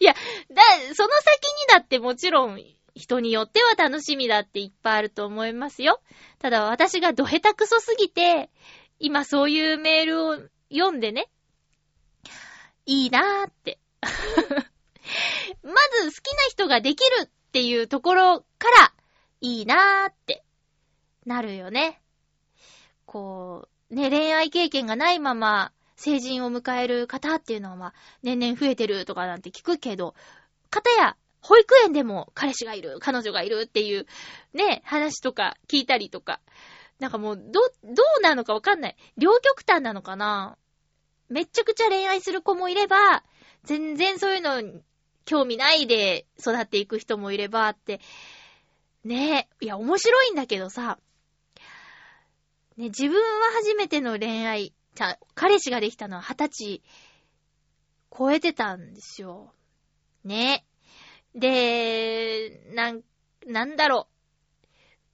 いや、だ、その先にだってもちろん、人によっては楽しみだっていっぱいあると思いますよ。ただ私がど下手くそすぎて、今そういうメールを読んでね、いいなーって。まず好きな人ができるっていうところから、いいなーって、なるよね。こう、ね、恋愛経験がないまま、成人を迎える方っていうのは、まあ、年々増えてるとかなんて聞くけど、方や、保育園でも彼氏がいる、彼女がいるっていう、ね、話とか聞いたりとか。なんかもう、ど、どうなのかわかんない。両極端なのかなめっちゃくちゃ恋愛する子もいれば、全然そういうのに興味ないで育っていく人もいればって。ねえ、いや、面白いんだけどさ、ね、自分は初めての恋愛、彼氏ができたのは二十歳超えてたんですよ。ね。で、なん、なんだろ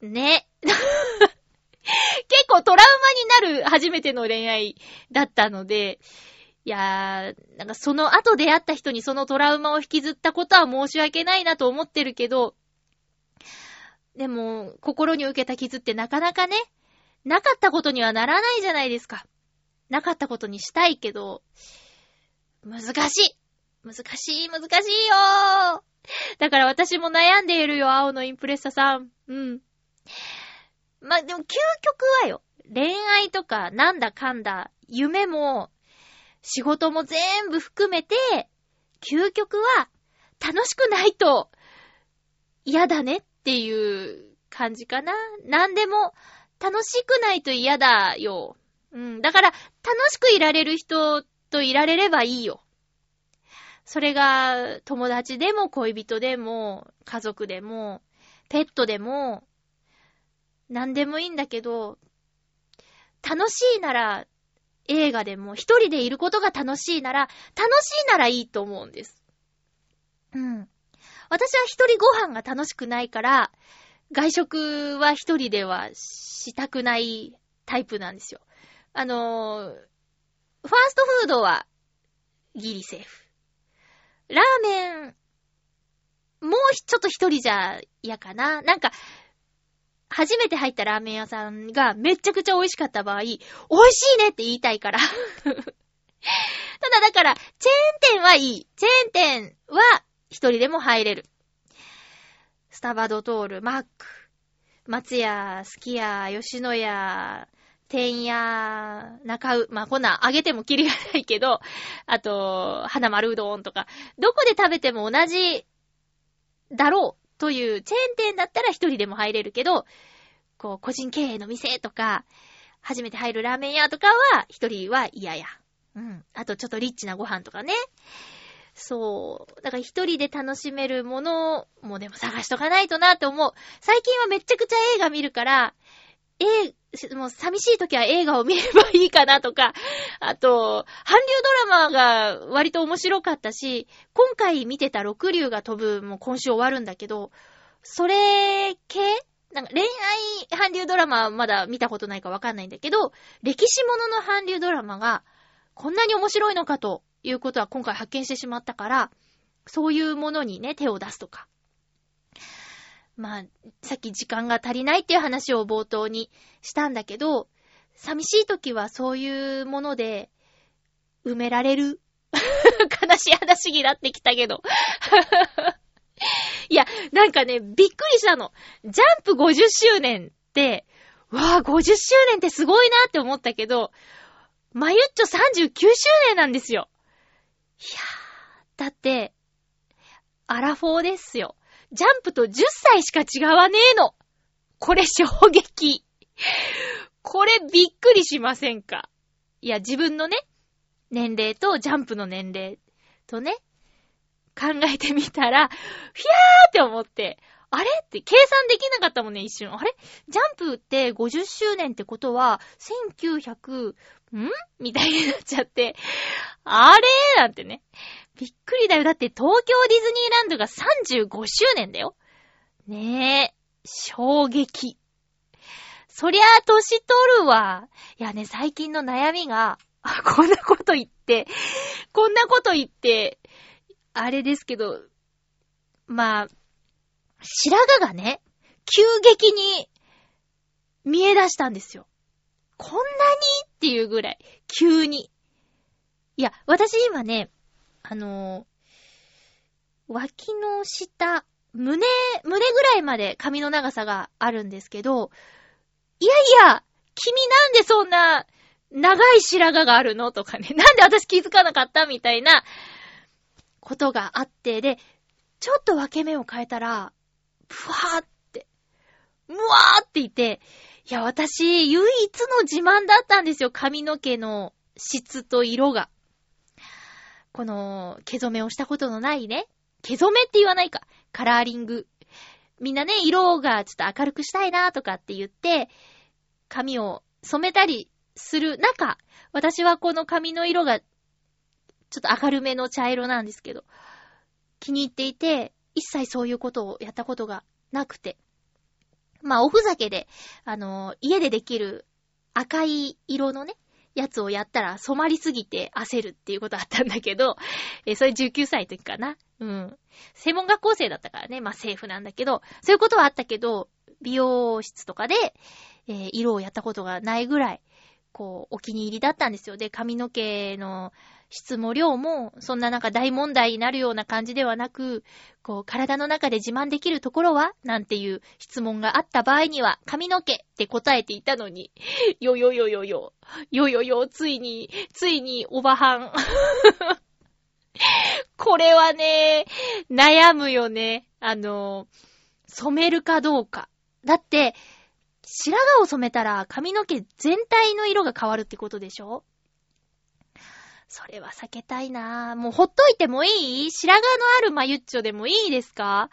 う。ね。結構トラウマになる初めての恋愛だったので、いやー、なんかその後出会った人にそのトラウマを引きずったことは申し訳ないなと思ってるけど、でも、心に受けた傷ってなかなかね、なかったことにはならないじゃないですか。なかったことにしたいけど、難しい難しい難しいよーだから私も悩んでいるよ、青のインプレッサさん。うん。ま、でも究極はよ、恋愛とかなんだかんだ、夢も、仕事も全部含めて、究極は楽しくないと嫌だねっていう感じかな。なんでも楽しくないと嫌だよ。うん。だから、楽しくいられる人といられればいいよ。それが、友達でも恋人でも、家族でも、ペットでも、なんでもいいんだけど、楽しいなら、映画でも、一人でいることが楽しいなら、楽しいならいいと思うんです。うん。私は一人ご飯が楽しくないから、外食は一人ではしたくないタイプなんですよ。あのー、ファーストフードはギリセーフ。ラーメン、もうちょっと一人じゃ嫌かな。なんか、初めて入ったラーメン屋さんがめちゃくちゃ美味しかった場合、美味しいねって言いたいから。ただだから、チェーン店はいい。チェーン店は一人でも入れる。スタバドトール、マック、松屋、スキヤ、吉野家、天屋、中う、まあ、こんなんあげてもキリがないけど、あと、花丸うどんとか、どこで食べても同じだろうというチェーン店だったら一人でも入れるけど、こう、個人経営の店とか、初めて入るラーメン屋とかは、一人は嫌や。うん。あとちょっとリッチなご飯とかね。そう。だから一人で楽しめるものもでも探しとかないとなって思う。最近はめっちゃくちゃ映画見るから、えもう寂しい時は映画を見ればいいかなとか、あと、韓流ドラマが割と面白かったし、今回見てた六流が飛ぶも今週終わるんだけど、それ系？なんか恋愛韓流ドラマはまだ見たことないかわかんないんだけど、歴史ものの韓流ドラマがこんなに面白いのかということは今回発見してしまったから、そういうものにね、手を出すとか。まあ、さっき時間が足りないっていう話を冒頭にしたんだけど、寂しい時はそういうもので埋められる？悲しい話になってきたけど。いや、なんかね、びっくりしたの。ジャンプ50周年って、わぁ、50周年ってすごいなって思ったけど、まゆっちょ39周年なんですよ。いやー、だって、アラフォーですよ。ジャンプと10歳しか違わねえの。これ衝撃。これびっくりしませんか？いや、自分のね、年齢とジャンプの年齢とね、考えてみたら、ひゃーって思って、あれって計算できなかったもんね、一瞬。あれ？ジャンプって50周年ってことは、1900、ん？みたいになっちゃって、あれ？ーなんてね。びっくりだよ。だって東京ディズニーランドが35周年だよ。ねえ、衝撃。そりゃあ、年取るわ。いやね、最近の悩みが、こんなこと言って、こんなこと言って、あれですけど、まあ、白髪がね、急激に見え出したんですよ。こんなにっていうぐらい、急に。いや、私今ね、あのー脇の下、胸、胸ぐらいまで髪の長さがあるんですけど、いやいや、君なんでそんな長い白髪があるのとかね、なんで私気づかなかったみたいなことがあって、で、ちょっと分け目を変えたら、ふわーって、むわーっていて、いや、私、唯一の自慢だったんですよ、髪の毛の質と色が。この、毛染めをしたことのないね。毛染めって言わないか。カラーリング。みんなね、色がちょっと明るくしたいなとかって言って、髪を染めたりする中、私はこの髪の色が、ちょっと明るめの茶色なんですけど、気に入っていて、一切そういうことをやったことがなくて。まあ、おふざけで、あの、家でできる赤い色のね、やつをやったら染まりすぎて焦るっていうことあったんだけど、えーそれ19歳の時かな。うん。専門学校生だったからね、まあ政府なんだけど、そういうことはあったけど、美容室とかで、えー色をやったことがないぐらい、こう、お気に入りだったんですよ。で、髪の毛の質も量も、そんななんか大問題になるような感じではなく、こう、体の中で自慢できるところはなんていう質問があった場合には、髪の毛って答えていたのに、よよよよよ、よよよ、ついに、ついに、おばはん。これはね、悩むよね。あの、染めるかどうか。だって、白髪を染めたら髪の毛全体の色が変わるってことでしょ？それは避けたいなぁ。もうほっといてもいい？白髪のあるマユッチョでもいいですか？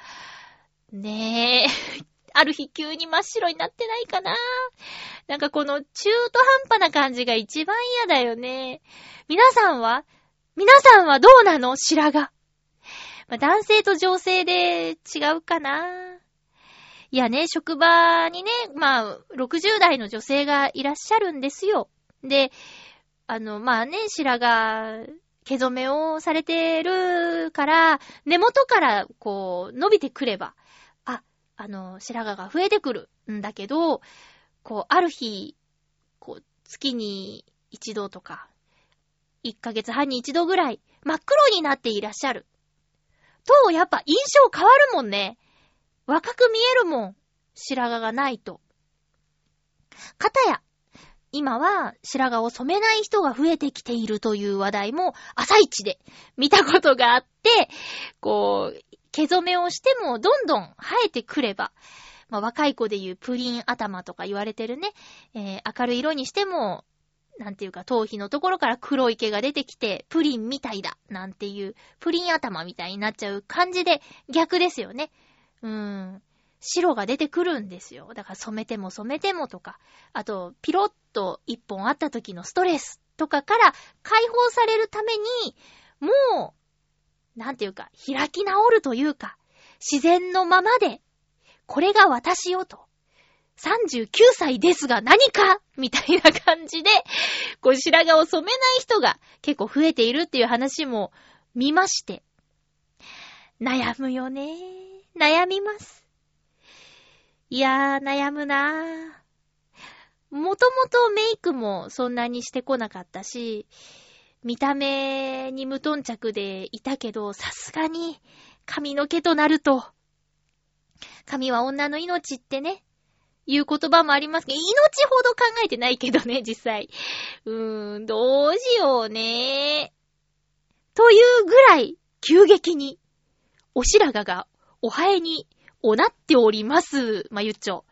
ねえ。ある日急に真っ白になってないかな？ぁなんかこの中途半端な感じが一番嫌だよね。皆さんは？皆さんはどうなの？白髪。まあ、男性と女性で違うかないやね、職場にね、まあ、60代の女性がいらっしゃるんですよ。で、あの、まあね、白髪、毛染めをされてるから、根元からこう、伸びてくれば、あ、あの、白髪が増えてくるんだけど、こう、ある日、こう、月に一度とか、1ヶ月半に一度ぐらい、真っ黒になっていらっしゃる。と、やっぱ印象変わるもんね。若く見えるもん。白髪がないと。かたや、今は白髪を染めない人が増えてきているという話題も朝一で見たことがあって、こう、毛染めをしてもどんどん生えてくれば、まあ、若い子で言うプリン頭とか言われてるね、えー、明るい色にしても、なんていうか、頭皮のところから黒い毛が出てきて、プリンみたいだ、なんていう、プリン頭みたいになっちゃう感じで、逆ですよね。うーん。白が出てくるんですよ。だから染めても染めてもとか、あと、ピロッと一本あった時のストレスとかから解放されるために、もう、なんていうか、開き直るというか、自然のままで、これが私よと。39歳ですが何かみたいな感じで、こう白髪を染めない人が結構増えているっていう話も見まして。悩むよね。悩みます。いやー、悩むなー。もともとメイクもそんなにしてこなかったし、見た目に無頓着でいたけど、さすがに髪の毛となると、髪は女の命ってね、いう言葉もありますけど、命ほど考えてないけどね、実際。うーん、どうしようね。というぐらい、急激に、お白髪が、お生えに、おなっております。まゆっちょ。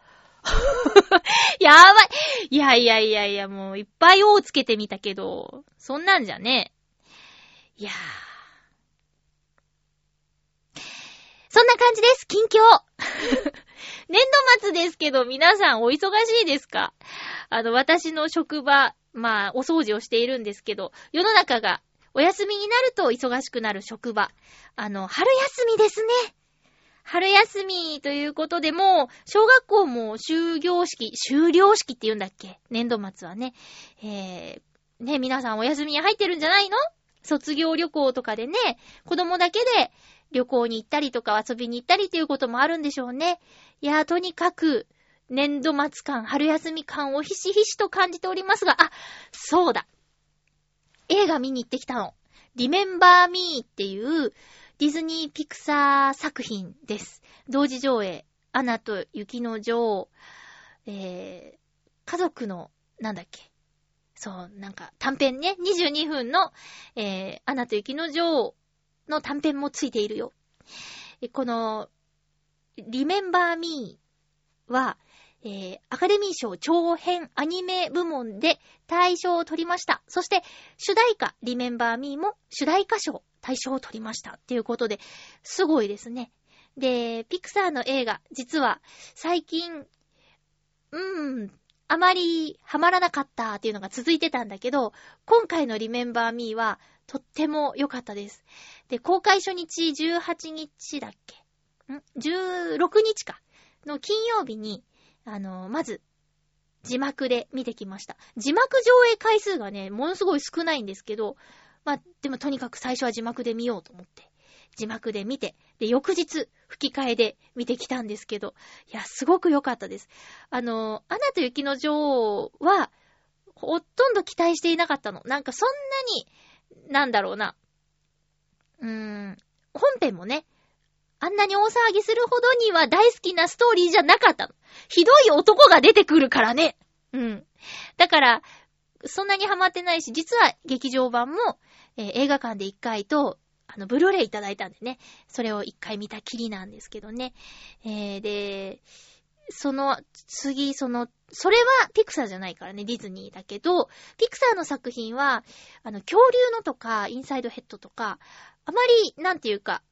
やばい。いやいやいやいや、もういっぱいをつけてみたけど、そんなんじゃね。いやー。そんな感じです、近況。年度末ですけど、皆さんお忙しいですか？あの、私の職場、まあ、お掃除をしているんですけど、世の中がお休みになると忙しくなる職場。あの、春休みですね。春休みということでもう小学校も終業式、終了式って言うんだっけ？年度末はね。えー、ね、皆さんお休みに入ってるんじゃないの？卒業旅行とかでね、子供だけで旅行に行ったりとか遊びに行ったりっていうこともあるんでしょうね。いやー、とにかく、年度末感、春休み感をひしひしと感じておりますが、あ、そうだ。映画見に行ってきたの。リメンバーミーっていうディズニーピクサー作品です。同時上映、アナと雪の女王、えー、家族の、なんだっけ。そう、なんか短編ね、22分の、えー、アナと雪の女王の短編もついているよ。この、リメンバーミーは、えー、アカデミー賞長編アニメ部門で大賞を取りました。そして、主題歌、リメンバーミーも主題歌賞、大賞を取りました。っていうことで、すごいですね。で、ピクサーの映画、実は、最近、うーん、あまりハマらなかったっていうのが続いてたんだけど、今回のリメンバーミーは、とっても良かったです。で、公開初日18日だっけ？ん ?16 日か。の金曜日に、あの、まず、字幕で見てきました。字幕上映回数がね、ものすごい少ないんですけど、まあ、でもとにかく最初は字幕で見ようと思って、字幕で見て、で、翌日、吹き替えで見てきたんですけど、いや、すごく良かったです。あの、アナと雪の女王は、ほとんど期待していなかったの。なんかそんなに、なんだろうな。うーん、本編もね、あんなに大騒ぎするほどには大好きなストーリーじゃなかったの。ひどい男が出てくるからね。うん。だから、そんなにハマってないし、実は劇場版も、えー、映画館で1回と、あの、ブルーレイいただいたんでね、それを1回見たきりなんですけどね。えー、で、その、次、その、それはピクサーじゃないからね、ディズニーだけど、ピクサーの作品は、あの、恐竜のとか、インサイドヘッドとか、あまり、なんていうか、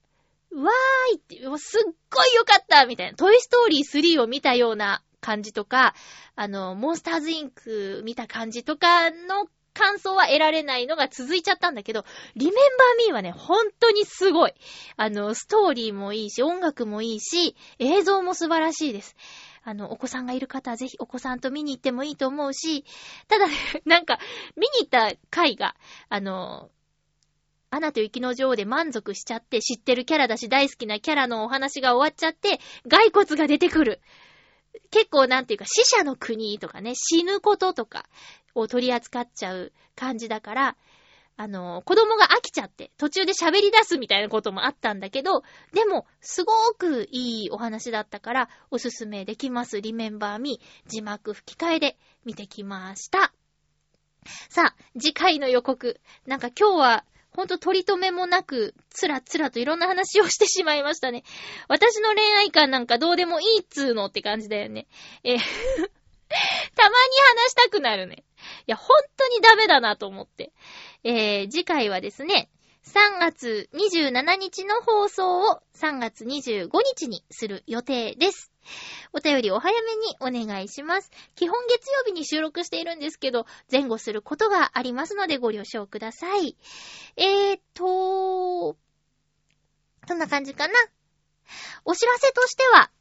わーいって、すっごい良かったみたいな、トイストーリー3を見たような感じとか、あの、モンスターズインク見た感じとかの感想は得られないのが続いちゃったんだけど、リメンバーミーはね、本当にすごい。あの、ストーリーもいいし、音楽もいいし、映像も素晴らしいです。あの、お子さんがいる方はぜひお子さんと見に行ってもいいと思うし、ただね、なんか、見に行った回が、あの、アナと雪の女王で満足しちゃって、知ってるキャラだし大好きなキャラのお話が終わっちゃって、骸骨が出てくる。結構なんていうか死者の国とかね、死ぬこととかを取り扱っちゃう感じだから、あの、子供が飽きちゃって、途中で喋り出すみたいなこともあったんだけど、でも、すごくいいお話だったから、おすすめできます。リメンバーミー、字幕吹き替えで見てきました。さあ、次回の予告。なんか今日は、ほんと取り留めもなく、つらつらといろんな話をしてしまいましたね。私の恋愛観なんかどうでもいいっつーのって感じだよね。えー たまに話したくなるね。いや、本当にダメだなと思って。えー、次回はですね、3月27日の放送を3月25日にする予定です。お便りお早めにお願いします。基本月曜日に収録しているんですけど、前後することがありますのでご了承ください。えーと、そんな感じかな。お知らせとしては、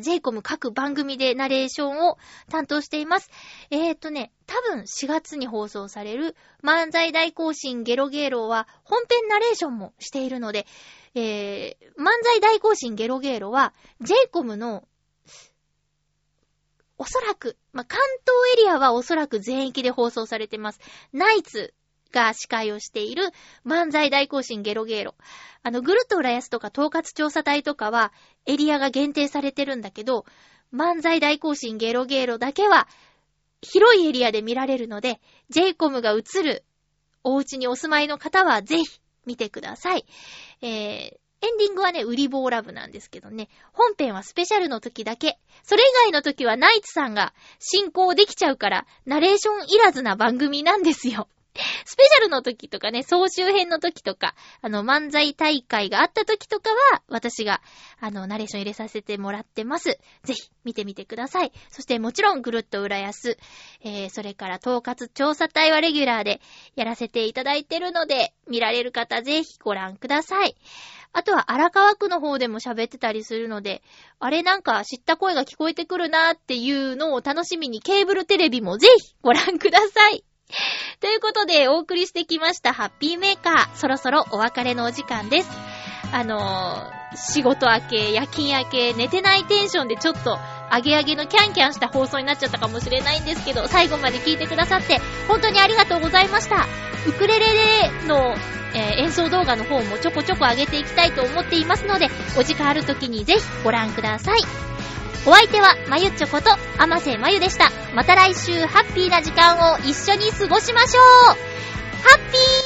j イコム各番組でナレーションを担当しています。えーとね、多分4月に放送される漫才大行進ゲロゲーロは本編ナレーションもしているので、えー、漫才大行進ゲロゲーロは j イコムのおそらく、まあ、関東エリアはおそらく全域で放送されてます。ナイツが司会をしている漫才大行進ゲロゲロ。あの、ぐるっと浦安とか統括調査隊とかはエリアが限定されてるんだけど、漫才大行進ゲロゲロだけは広いエリアで見られるので、j イコムが映るお家にお住まいの方はぜひ見てください。えー、エンディングはね、売り棒ラブなんですけどね、本編はスペシャルの時だけ。それ以外の時はナイツさんが進行できちゃうから、ナレーションいらずな番組なんですよ。スペシャルの時とかね、総集編の時とか、あの、漫才大会があった時とかは、私が、あの、ナレーション入れさせてもらってます。ぜひ、見てみてください。そして、もちろん、ぐるっと浦安、えー、それから、統括調査隊はレギュラーでやらせていただいてるので、見られる方、ぜひご覧ください。あとは荒川区の方でも喋ってたりするので、あれなんか知った声が聞こえてくるなっていうのを楽しみにケーブルテレビもぜひご覧ください。ということでお送りしてきましたハッピーメーカー、そろそろお別れのお時間です。あのー、仕事明け、夜勤明け、寝てないテンションでちょっと、アゲアゲのキャンキャンした放送になっちゃったかもしれないんですけど、最後まで聞いてくださって、本当にありがとうございました。ウクレレの、えー演奏動画の方もちょこちょこ上げていきたいと思っていますので、お時間ある時にぜひご覧ください。お相手は、まゆっちょこと、あませまゆでした。また来週、ハッピーな時間を一緒に過ごしましょうハッピー